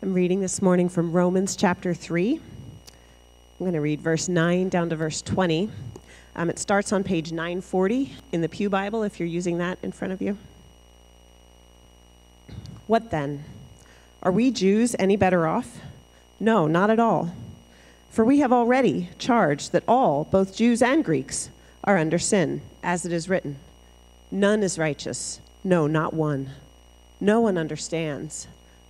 I'm reading this morning from Romans chapter 3. I'm going to read verse 9 down to verse 20. Um, it starts on page 940 in the Pew Bible if you're using that in front of you. What then? Are we Jews any better off? No, not at all. For we have already charged that all, both Jews and Greeks, are under sin, as it is written None is righteous, no, not one. No one understands.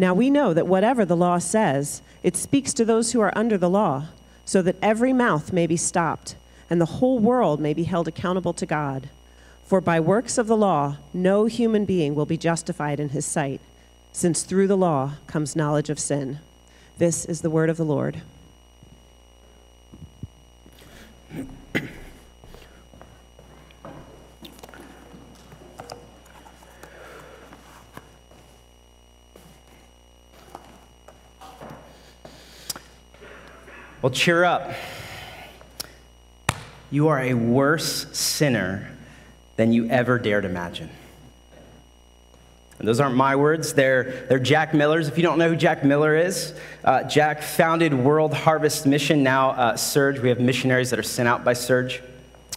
Now we know that whatever the law says, it speaks to those who are under the law, so that every mouth may be stopped, and the whole world may be held accountable to God. For by works of the law, no human being will be justified in his sight, since through the law comes knowledge of sin. This is the word of the Lord. Well, cheer up. You are a worse sinner than you ever dared imagine. And those aren't my words, they're, they're Jack Miller's. If you don't know who Jack Miller is, uh, Jack founded World Harvest Mission, now uh, Serge. We have missionaries that are sent out by Serge.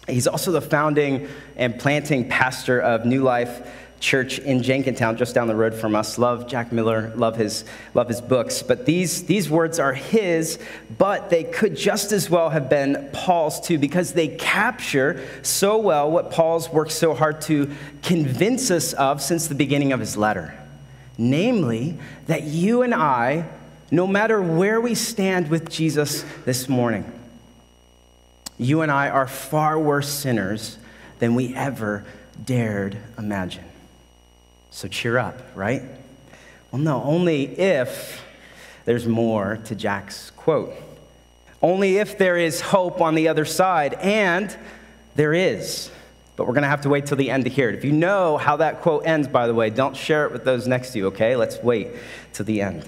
He's also the founding and planting pastor of New Life church in Jenkintown, just down the road from us. Love Jack Miller, love his, love his books. But these, these words are his, but they could just as well have been Paul's too, because they capture so well what Paul's worked so hard to convince us of since the beginning of his letter. Namely, that you and I, no matter where we stand with Jesus this morning, you and I are far worse sinners than we ever dared imagine. So cheer up, right? Well, no, only if there's more to Jack's quote. Only if there is hope on the other side, and there is. But we're going to have to wait till the end to hear it. If you know how that quote ends, by the way, don't share it with those next to you, okay? Let's wait till the end.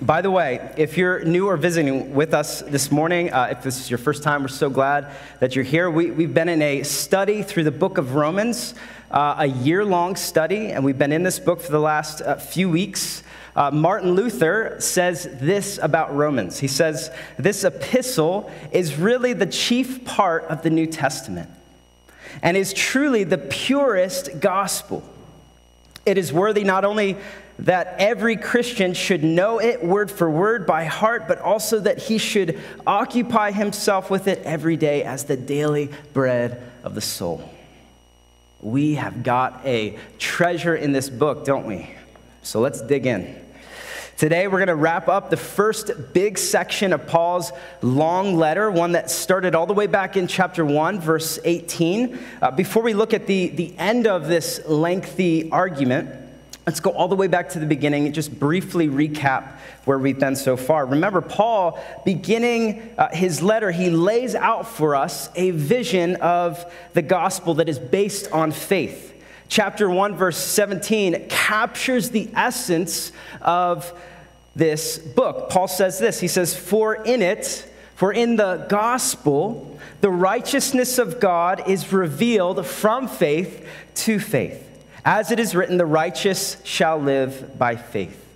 By the way, if you're new or visiting with us this morning, uh, if this is your first time, we're so glad that you're here. We, have been in a study through the book of Romans uh, a year long study, and we've been in this book for the last uh, few weeks. Uh, Martin Luther says this about Romans. He says, This epistle is really the chief part of the New Testament and is truly the purest gospel. It is worthy not only that every Christian should know it word for word by heart, but also that he should occupy himself with it every day as the daily bread of the soul. We have got a treasure in this book, don't we? So let's dig in. Today, we're going to wrap up the first big section of Paul's long letter, one that started all the way back in chapter 1, verse 18. Uh, before we look at the, the end of this lengthy argument, let's go all the way back to the beginning and just briefly recap where we've been so far. Remember, Paul, beginning uh, his letter, he lays out for us a vision of the gospel that is based on faith. Chapter 1, verse 17 captures the essence of this book. Paul says this He says, For in it, for in the gospel, the righteousness of God is revealed from faith to faith. As it is written, the righteous shall live by faith.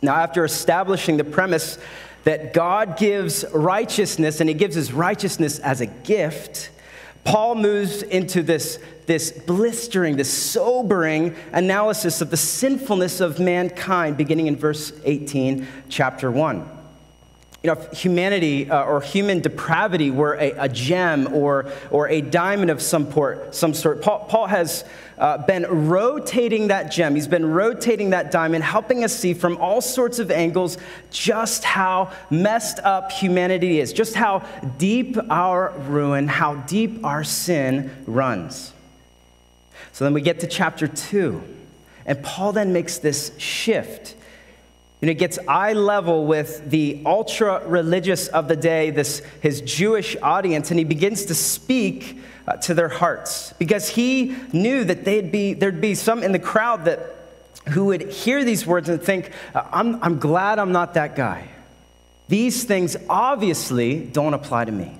Now, after establishing the premise that God gives righteousness and he gives his righteousness as a gift, Paul moves into this, this blistering, this sobering analysis of the sinfulness of mankind, beginning in verse 18, chapter 1 you know, if humanity uh, or human depravity were a, a, gem or, or a diamond of some, port, some sort, Paul, Paul has uh, been rotating that gem. He's been rotating that diamond, helping us see from all sorts of angles just how messed up humanity is, just how deep our ruin, how deep our sin runs. So then we get to chapter two, and Paul then makes this shift And it gets eye level with the ultra religious of the day, this, his Jewish audience, and he begins to speak uh, to their hearts because he knew that they'd be, there'd be some in the crowd that, who would hear these words and think, uh, I'm, I'm glad I'm not that guy. These things obviously don't apply to me.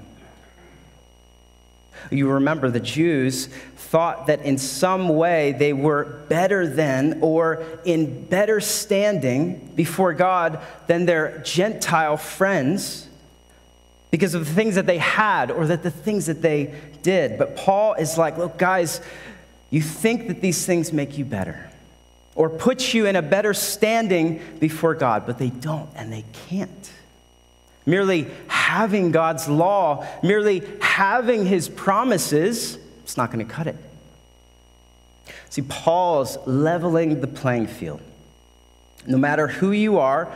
You remember the Jews thought that in some way they were better than or in better standing before God than their Gentile friends because of the things that they had or that the things that they did. But Paul is like, look, guys, you think that these things make you better or put you in a better standing before God, but they don't and they can't. Merely having God's law, merely having his promises, it's not going to cut it. See, Paul's leveling the playing field. No matter who you are,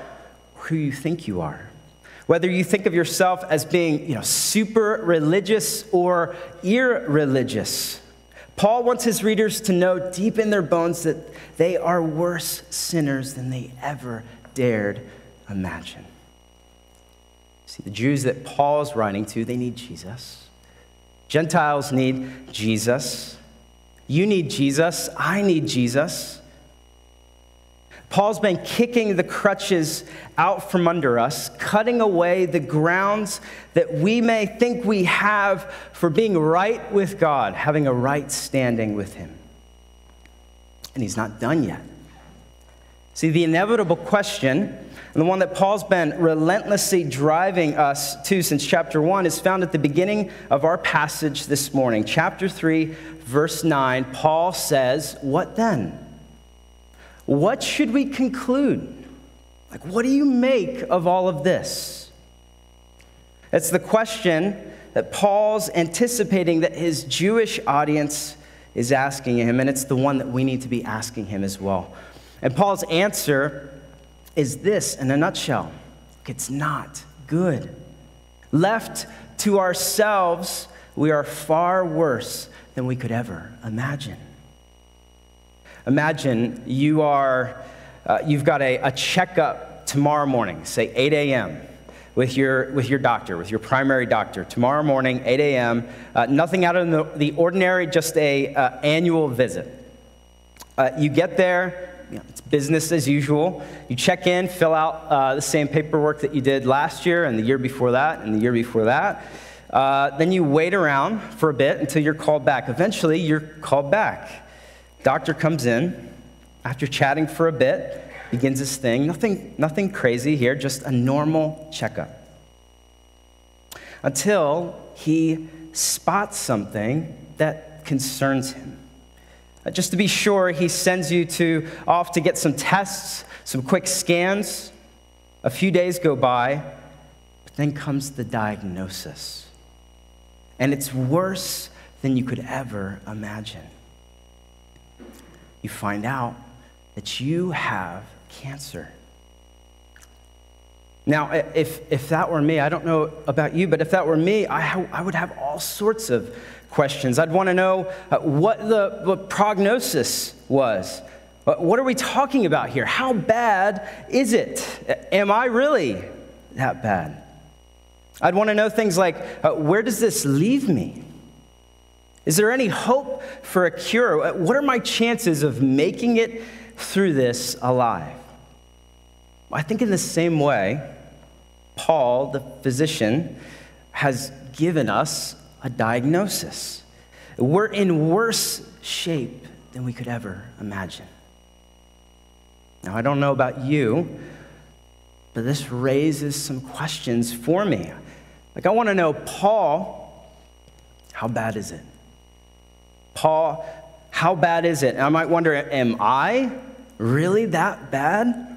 who you think you are, whether you think of yourself as being you know, super religious or irreligious, Paul wants his readers to know deep in their bones that they are worse sinners than they ever dared imagine. See, the Jews that Paul's writing to, they need Jesus. Gentiles need Jesus. You need Jesus. I need Jesus. Paul's been kicking the crutches out from under us, cutting away the grounds that we may think we have for being right with God, having a right standing with Him. And He's not done yet. See, the inevitable question and the one that Paul's been relentlessly driving us to since chapter 1 is found at the beginning of our passage this morning. Chapter 3, verse 9, Paul says, What then? What should we conclude? Like, what do you make of all of this? It's the question that Paul's anticipating that his Jewish audience is asking him, and it's the one that we need to be asking him as well. And Paul's answer is this in a nutshell it's not good. Left to ourselves, we are far worse than we could ever imagine. Imagine you are, uh, you've got a, a checkup tomorrow morning, say 8 a.m., with your, with your doctor, with your primary doctor, tomorrow morning, 8 a.m., uh, nothing out of the, the ordinary, just a uh, annual visit. Uh, you get there, you know, it's business as usual. You check in, fill out uh, the same paperwork that you did last year and the year before that and the year before that. Uh, then you wait around for a bit until you're called back. Eventually, you're called back. Doctor comes in after chatting for a bit, begins his thing. Nothing, nothing crazy here, just a normal checkup. Until he spots something that concerns him. Uh, just to be sure, he sends you to, off to get some tests, some quick scans. A few days go by, but then comes the diagnosis. And it's worse than you could ever imagine. You find out that you have cancer. Now, if, if that were me, I don't know about you, but if that were me, I, I would have all sorts of questions. I'd want to know uh, what the what prognosis was. Uh, what are we talking about here? How bad is it? Am I really that bad? I'd want to know things like uh, where does this leave me? Is there any hope for a cure? Uh, what are my chances of making it through this alive? I think in the same way, Paul, the physician, has given us a diagnosis. We're in worse shape than we could ever imagine. Now, I don't know about you, but this raises some questions for me. Like, I want to know, Paul, how bad is it? Paul, how bad is it? And I might wonder, am I really that bad?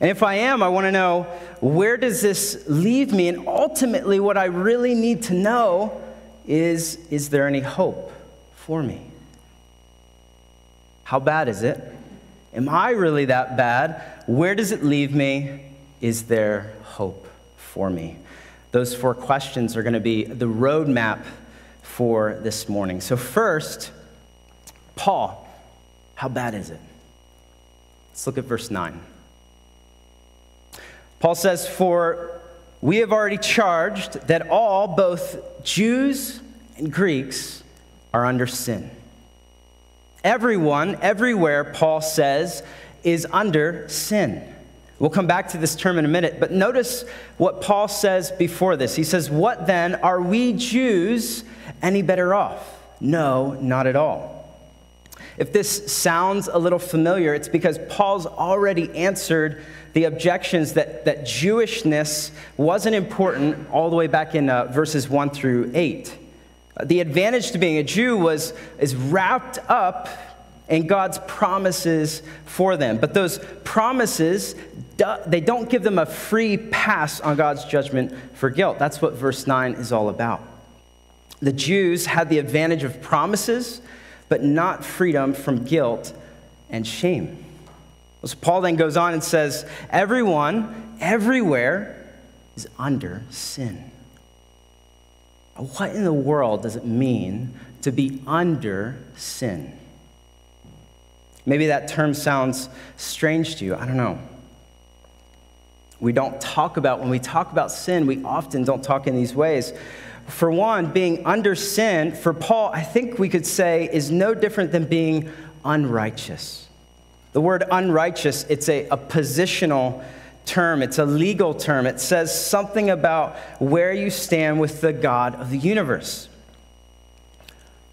And if I am, I want to know where does this leave me? And ultimately, what I really need to know is is there any hope for me? How bad is it? Am I really that bad? Where does it leave me? Is there hope for me? Those four questions are going to be the roadmap for this morning. So, first, Paul, how bad is it? Let's look at verse 9. Paul says, For we have already charged that all, both Jews and Greeks, are under sin. Everyone, everywhere, Paul says, is under sin. We'll come back to this term in a minute, but notice what Paul says before this. He says, What then? Are we Jews any better off? No, not at all. If this sounds a little familiar, it's because Paul's already answered the objections that, that Jewishness wasn't important all the way back in uh, verses 1 through 8. The advantage to being a Jew was, is wrapped up in God's promises for them. But those promises, they don't give them a free pass on God's judgment for guilt. That's what verse 9 is all about. The Jews had the advantage of promises, but not freedom from guilt and shame. So Paul then goes on and says, Everyone, everywhere, is under sin. What in the world does it mean to be under sin? Maybe that term sounds strange to you. I don't know. We don't talk about, when we talk about sin, we often don't talk in these ways. For one, being under sin, for Paul, I think we could say, is no different than being unrighteous. The word unrighteous, it's a, a positional term, it's a legal term. It says something about where you stand with the God of the universe.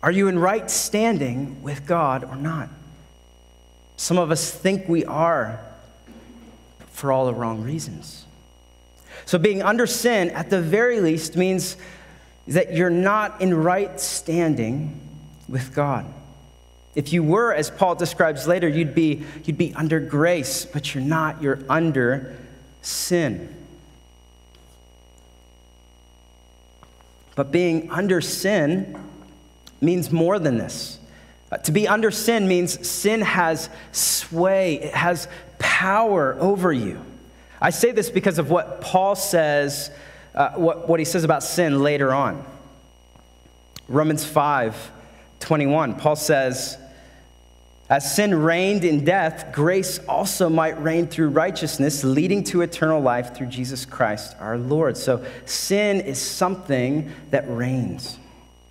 Are you in right standing with God or not? Some of us think we are for all the wrong reasons. So, being under sin, at the very least, means that you're not in right standing with God. If you were, as Paul describes later, you'd be, you'd be under grace, but you're not. You're under sin. But being under sin means more than this. Uh, to be under sin means sin has sway, it has power over you. I say this because of what Paul says, uh, what, what he says about sin later on. Romans 5 21, Paul says, as sin reigned in death, grace also might reign through righteousness, leading to eternal life through Jesus Christ our Lord. So sin is something that reigns.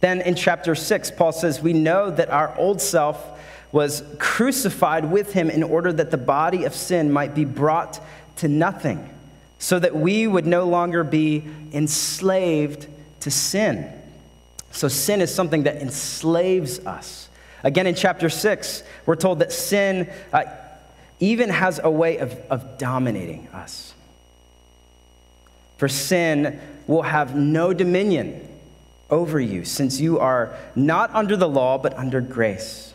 Then in chapter 6, Paul says, We know that our old self was crucified with him in order that the body of sin might be brought to nothing, so that we would no longer be enslaved to sin. So sin is something that enslaves us. Again, in chapter 6, we're told that sin uh, even has a way of, of dominating us. For sin will have no dominion over you, since you are not under the law, but under grace.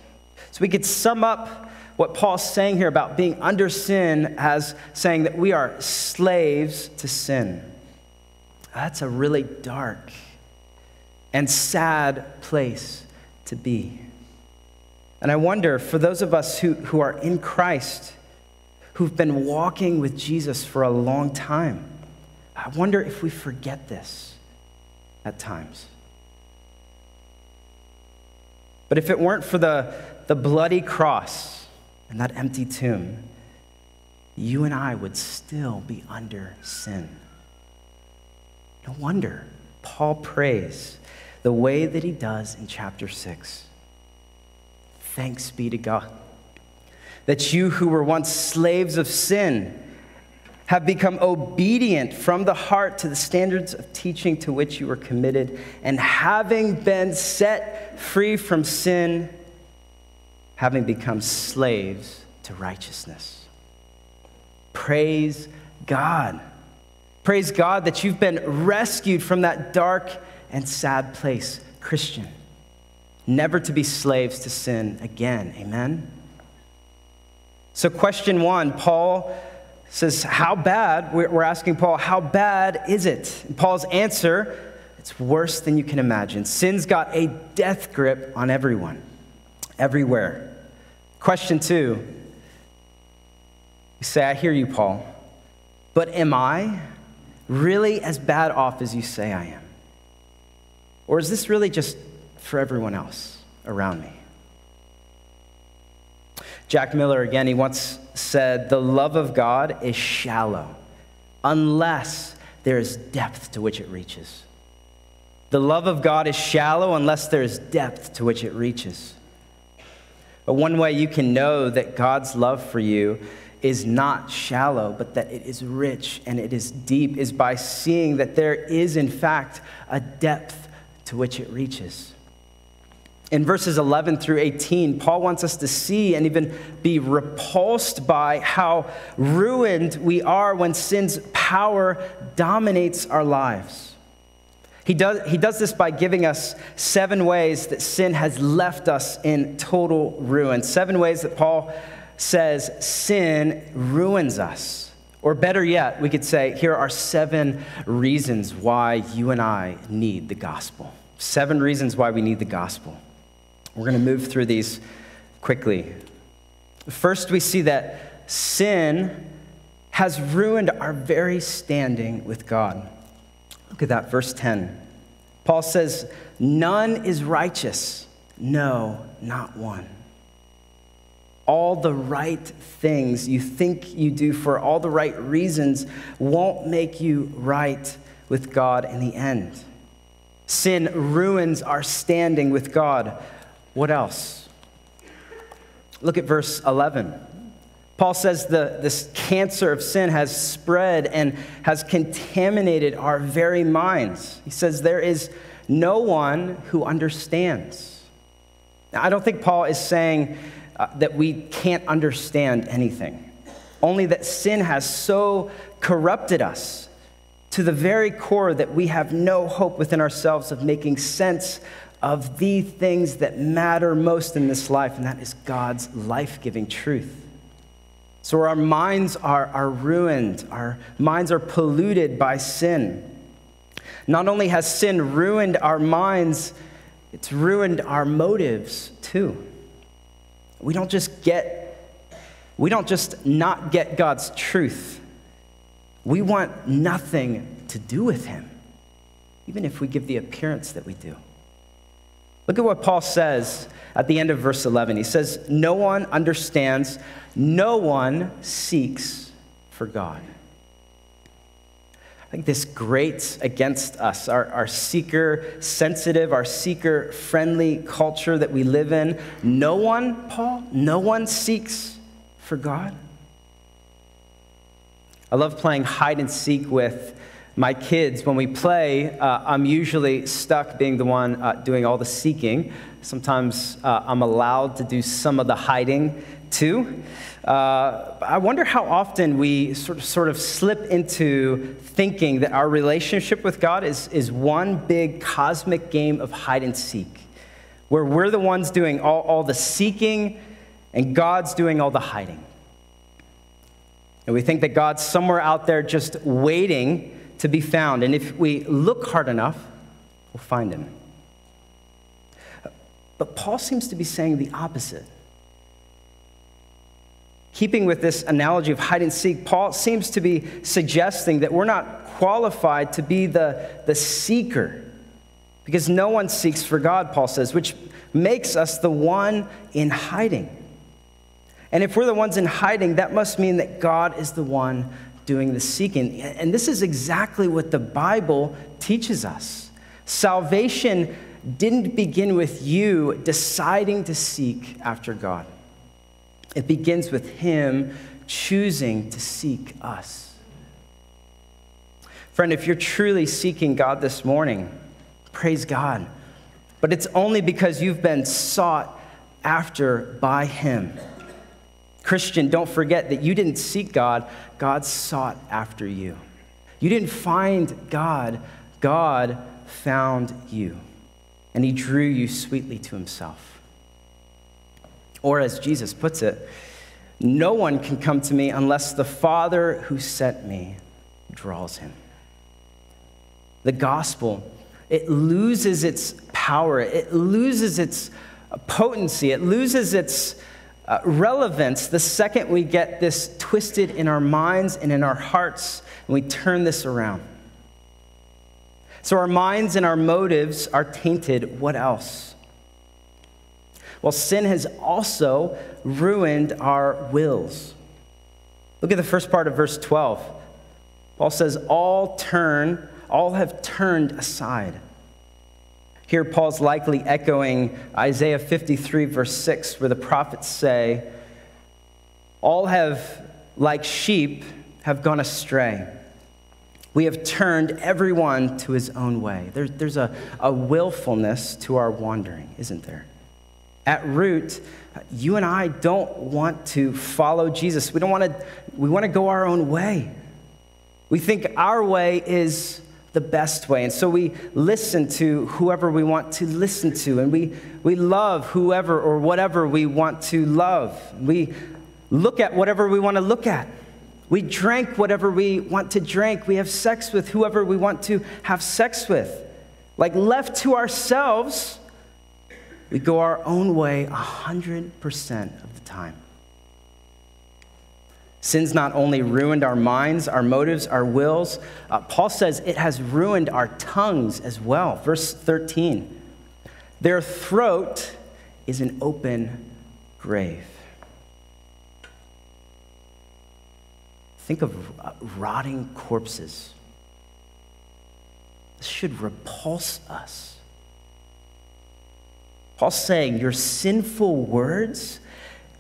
So we could sum up what Paul's saying here about being under sin as saying that we are slaves to sin. That's a really dark and sad place to be. And I wonder, for those of us who, who are in Christ, who've been walking with Jesus for a long time, I wonder if we forget this at times. But if it weren't for the, the bloody cross and that empty tomb, you and I would still be under sin. No wonder Paul prays the way that he does in chapter 6. Thanks be to God that you who were once slaves of sin have become obedient from the heart to the standards of teaching to which you were committed, and having been set free from sin, having become slaves to righteousness. Praise God. Praise God that you've been rescued from that dark and sad place, Christian never to be slaves to sin again. Amen? So, question one Paul says, How bad? We're asking Paul, How bad is it? And Paul's answer, It's worse than you can imagine. Sin's got a death grip on everyone, everywhere. Question two You say, I hear you, Paul, but am I really as bad off as you say I am? Or is this really just for everyone else around me. Jack Miller, again, he once said, The love of God is shallow, unless there is depth to which it reaches. The love of God is shallow unless there is depth to which it reaches. But one way you can know that God's love for you is not shallow, but that it is rich and it is deep, is by seeing that there is, in fact, a depth to which it reaches. In verses 11 through 18, Paul wants us to see and even be repulsed by how ruined we are when sin's power dominates our lives. He does, he does this by giving us seven ways that sin has left us in total ruin. Seven ways that Paul says sin ruins us. Or better yet, we could say, here are seven reasons why you and I need the gospel. Seven reasons why we need the gospel. We're going to move through these quickly. First, we see that sin has ruined our very standing with God. Look at that, verse 10. Paul says, None is righteous, no, not one. All the right things you think you do for all the right reasons won't make you right with God in the end. Sin ruins our standing with God. What else? Look at verse 11. Paul says the, this cancer of sin has spread and has contaminated our very minds. He says there is no one who understands. Now, I don't think Paul is saying uh, that we can't understand anything, only that sin has so corrupted us to the very core that we have no hope within ourselves of making sense of the things that matter most in this life, and that is God's life giving truth. So our minds are, are ruined, our minds are polluted by sin. Not only has sin ruined our minds, it's ruined our motives too. We don't just get, we don't just not get God's truth. We want nothing to do with Him, even if we give the appearance that we do. Look at what Paul says at the end of verse 11. He says, No one understands, no one seeks for God. I think this grates against us, our, our seeker sensitive, our seeker friendly culture that we live in. No one, Paul, no one seeks for God. I love playing hide and seek with my kids, when we play, uh, I'm usually stuck being the one uh, doing all the seeking. Sometimes uh, I'm allowed to do some of the hiding too. Uh, I wonder how often we sort of, sort of slip into thinking that our relationship with God is, is one big cosmic game of hide and seek, where we're the ones doing all, all the seeking and God's doing all the hiding. And we think that God's somewhere out there just waiting to be found. And if we look hard enough, we'll find him. But Paul seems to be saying the opposite. Keeping with this analogy of hide and seek, Paul seems to be suggesting that we're not qualified to be the, the seeker because no one seeks for God, Paul says, which makes us the one in hiding. And if we're the ones in hiding, that must mean that God is the one doing the seeking. And this is exactly what the Bible teaches us. Salvation didn't begin with you deciding to seek after God, it begins with Him choosing to seek us. Friend, if you're truly seeking God this morning, praise God. But it's only because you've been sought after by Him. Christian, don't forget that you didn't seek God, God sought after you. You didn't find God, God found you. And he drew you sweetly to himself. Or as Jesus puts it, no one can come to me unless the Father who sent me draws him. The gospel, it loses its power, it loses its potency, it loses its uh, relevance the second we get this twisted in our minds and in our hearts and we turn this around. So our minds and our motives are tainted. What else? Well, sin has also ruined our wills. Look at the first part of verse 12. Paul says, all turn, all have turned aside. Here, Paul's likely echoing Isaiah 53, verse 6, where the prophets say, All have, like sheep, have gone astray. We have turned everyone to his own way. There, there's a, a willfulness to our wandering, isn't there? At root, you and I don't want to follow Jesus. We don't want to, we want to go our own way. We think our way is the best way. And so we listen to whoever we want to listen to, and we, we love whoever or whatever we want to love. We look at whatever we want to look at. We drink whatever we want to drink. We have sex with whoever we want to have sex with. Like left to ourselves, we go our own way 100% of the time. Sin's not only ruined our minds, our motives, our wills, uh, Paul says it has ruined our tongues as well. Verse 13 Their throat is an open grave. Think of uh, rotting corpses. This should repulse us. Paul's saying your sinful words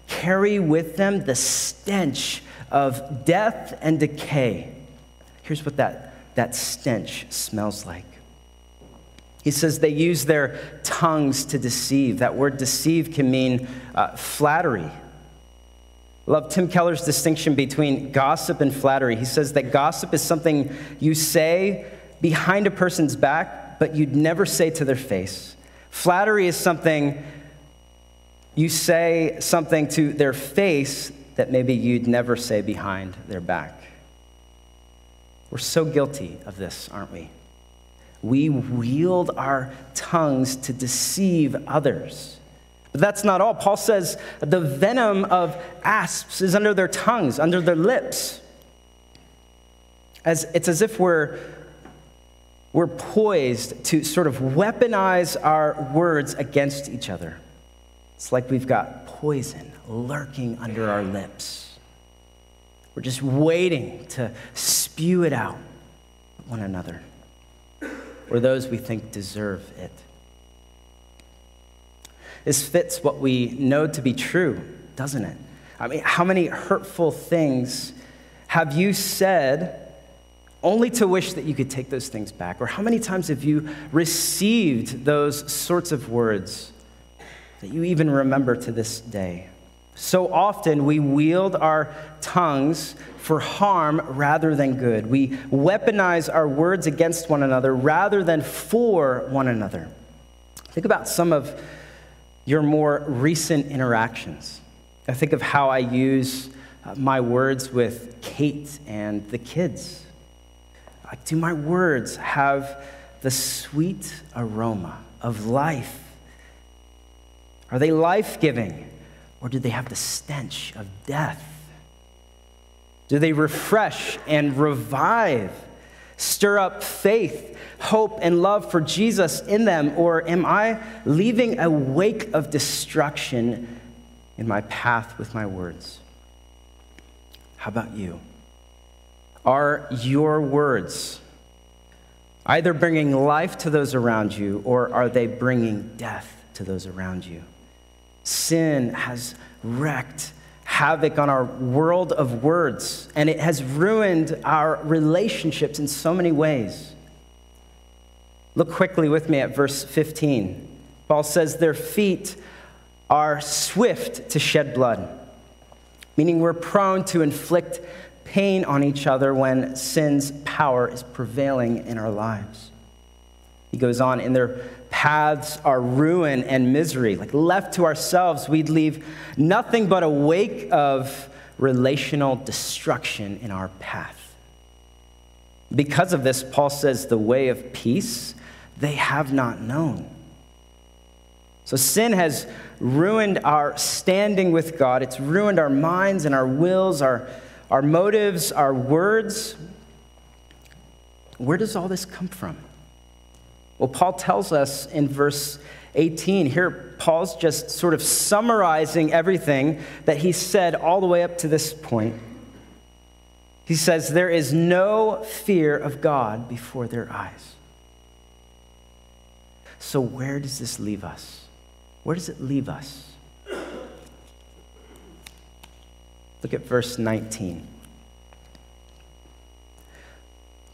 carry with them the stench of death and decay. Here's what that, that stench smells like. He says they use their tongues to deceive. That word deceive can mean uh, flattery. Love Tim Keller's distinction between gossip and flattery. He says that gossip is something you say behind a person's back, but you'd never say to their face. Flattery is something you say something to their face that maybe you'd never say behind their back. We're so guilty of this, aren't we? We wield our tongues to deceive others. But that's not all. Paul says the venom of asps is under their tongues, under their lips. As, it's as if we're, we're poised to sort of weaponize our words against each other. It's like we've got poison lurking under our lips. We're just waiting to spew it out at one another or those we think deserve it. This fits what we know to be true, doesn't it? I mean, how many hurtful things have you said only to wish that you could take those things back? Or how many times have you received those sorts of words that you even remember to this day? So often we wield our tongues for harm rather than good. We weaponize our words against one another rather than for one another. Think about some of your more recent interactions. I think of how I use uh, my words with Kate and the kids. Like, Do my words have the sweet aroma of life? Are they life giving? Or do they have the stench of death? Do they refresh and revive, stir up faith, hope, and love for Jesus in them? Or am I leaving a wake of destruction in my path with my words? How about you? Are your words either bringing life to those around you or are they bringing death to those around you? Sin has wrecked havoc on our world of words, and it has ruined our relationships in so many ways. Look quickly with me at verse 15. Paul says, Their feet are swift to shed blood, meaning we're prone to inflict pain on each other when sin's power is prevailing in our lives. He goes on, in their paths are ruin and misery. Like left to ourselves, we'd leave nothing but a wake of relational destruction in our path. Because of this, Paul says, the way of peace they have not known. So sin has ruined our standing with God. It's ruined our minds and our wills, our, our motives, our words. Where does all this come from? Well, Paul tells us in verse 18. Here, Paul's just sort of summarizing everything that he said all the way up to this point. He says, There is no fear of God before their eyes. So, where does this leave us? Where does it leave us? Look at verse 19.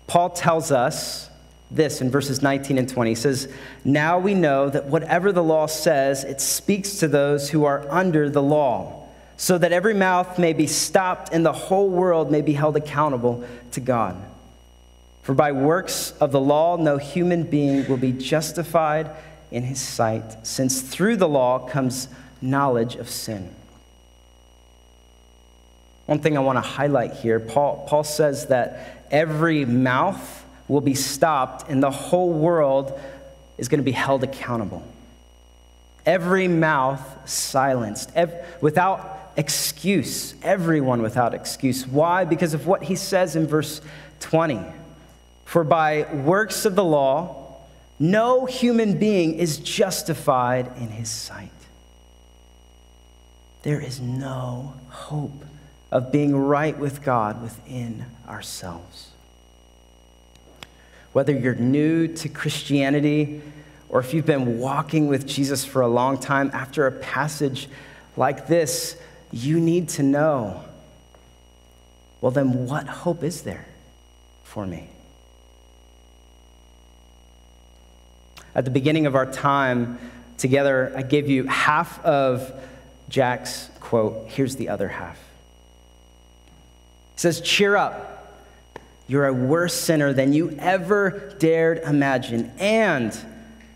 Paul tells us this in verses 19 and 20. He says, Now we know that whatever the law says, it speaks to those who are under the law, so that every mouth may be stopped and the whole world may be held accountable to God. For by works of the law, no human being will be justified in his sight, since through the law comes knowledge of sin. One thing I want to highlight here Paul, Paul says that every mouth will be stopped and the whole world is going to be held accountable. Every mouth silenced, ev- without excuse. Everyone without excuse. Why? Because of what he says in verse 20. For by works of the law, no human being is justified in his sight. There is no hope of being right with God within ourselves. Whether you're new to Christianity or if you've been walking with Jesus for a long time, after a passage like this, you need to know well, then what hope is there for me? At the beginning of our time together, I gave you half of Jack's quote. Here's the other half. He says, Cheer up. You're a worse sinner than you ever dared imagine, and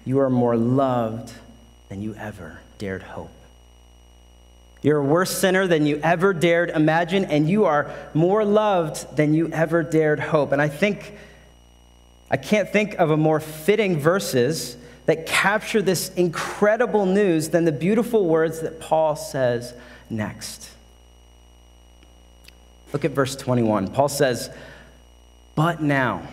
you are more loved than you ever dared hope. You're a worse sinner than you ever dared imagine, and you are more loved than you ever dared hope. And I think, I can't think of a more fitting verses that capture this incredible news than the beautiful words that Paul says next. Look at verse 21. Paul says, But now,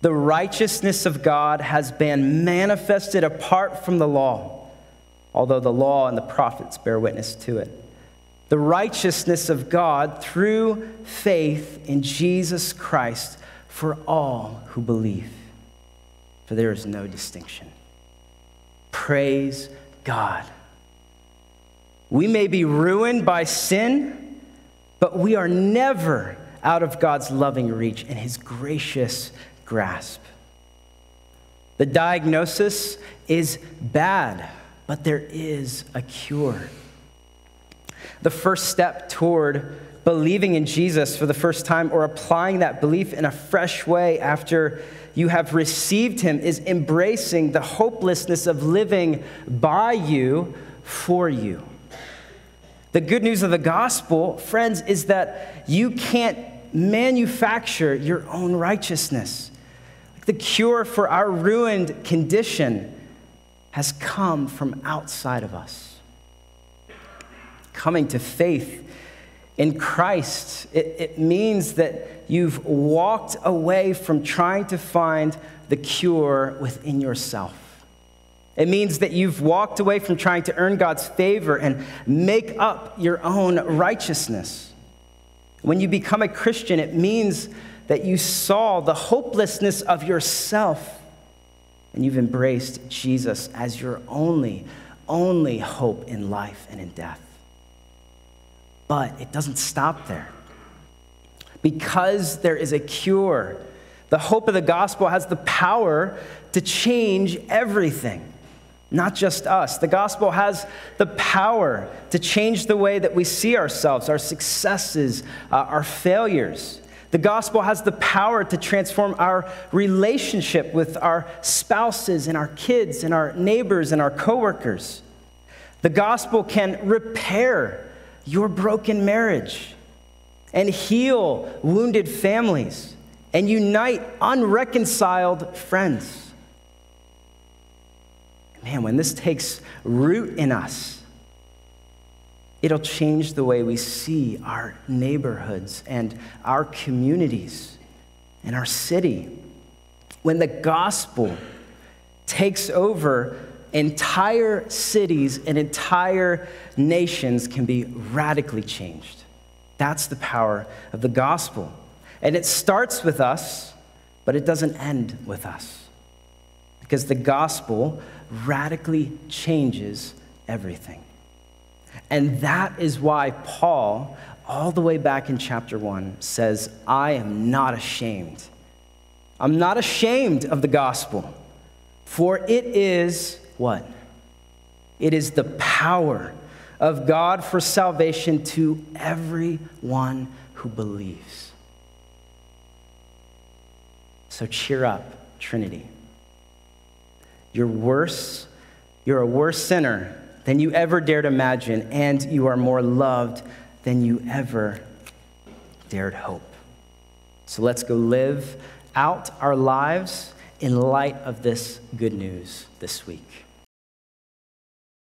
the righteousness of God has been manifested apart from the law, although the law and the prophets bear witness to it. The righteousness of God through faith in Jesus Christ for all who believe. For there is no distinction. Praise God. We may be ruined by sin but we are never out of God's loving reach and his gracious grasp. The diagnosis is bad, but there is a cure. The first step toward believing in Jesus for the first time or applying that belief in a fresh way after you have received him is embracing the hopelessness of living by you for you. The good news of the gospel, friends, is that you can't manufacture your own righteousness. The cure for our ruined condition has come from outside of us. Coming to faith in Christ, it, it, means that you've walked away from trying to find the cure within yourself. It means that you've walked away from trying to earn God's favor and make up your own righteousness. When you become a Christian, it means that you saw the hopelessness of yourself and you've embraced Jesus as your only, only hope in life and in death. But it doesn't stop there. Because there is a cure, the hope of the gospel has the power to change everything. Not just us. The gospel has the power to change the way that we see ourselves, our successes, uh, our failures. The gospel has the power to transform our relationship with our spouses and our kids and our neighbors and our coworkers. The gospel can repair your broken marriage and heal wounded families and unite unreconciled friends man, when this takes root in us, it'll change the way we see our neighborhoods and our communities and our city. When the gospel takes over, entire cities and entire nations can be radically changed. That's the power of the gospel. And it starts with us, but it doesn't end with us. Because the gospel radically changes everything. And that is why Paul, all the way back in chapter 1, says, I am not ashamed. I'm not ashamed of the gospel, for it is what? It is the power of God for salvation to everyone who believes. So cheer up, Trinity. You're worse, you're a worse sinner than you ever dared imagine, and you are more loved than you ever dared hope. So let's go live out our lives in light of this good news this week.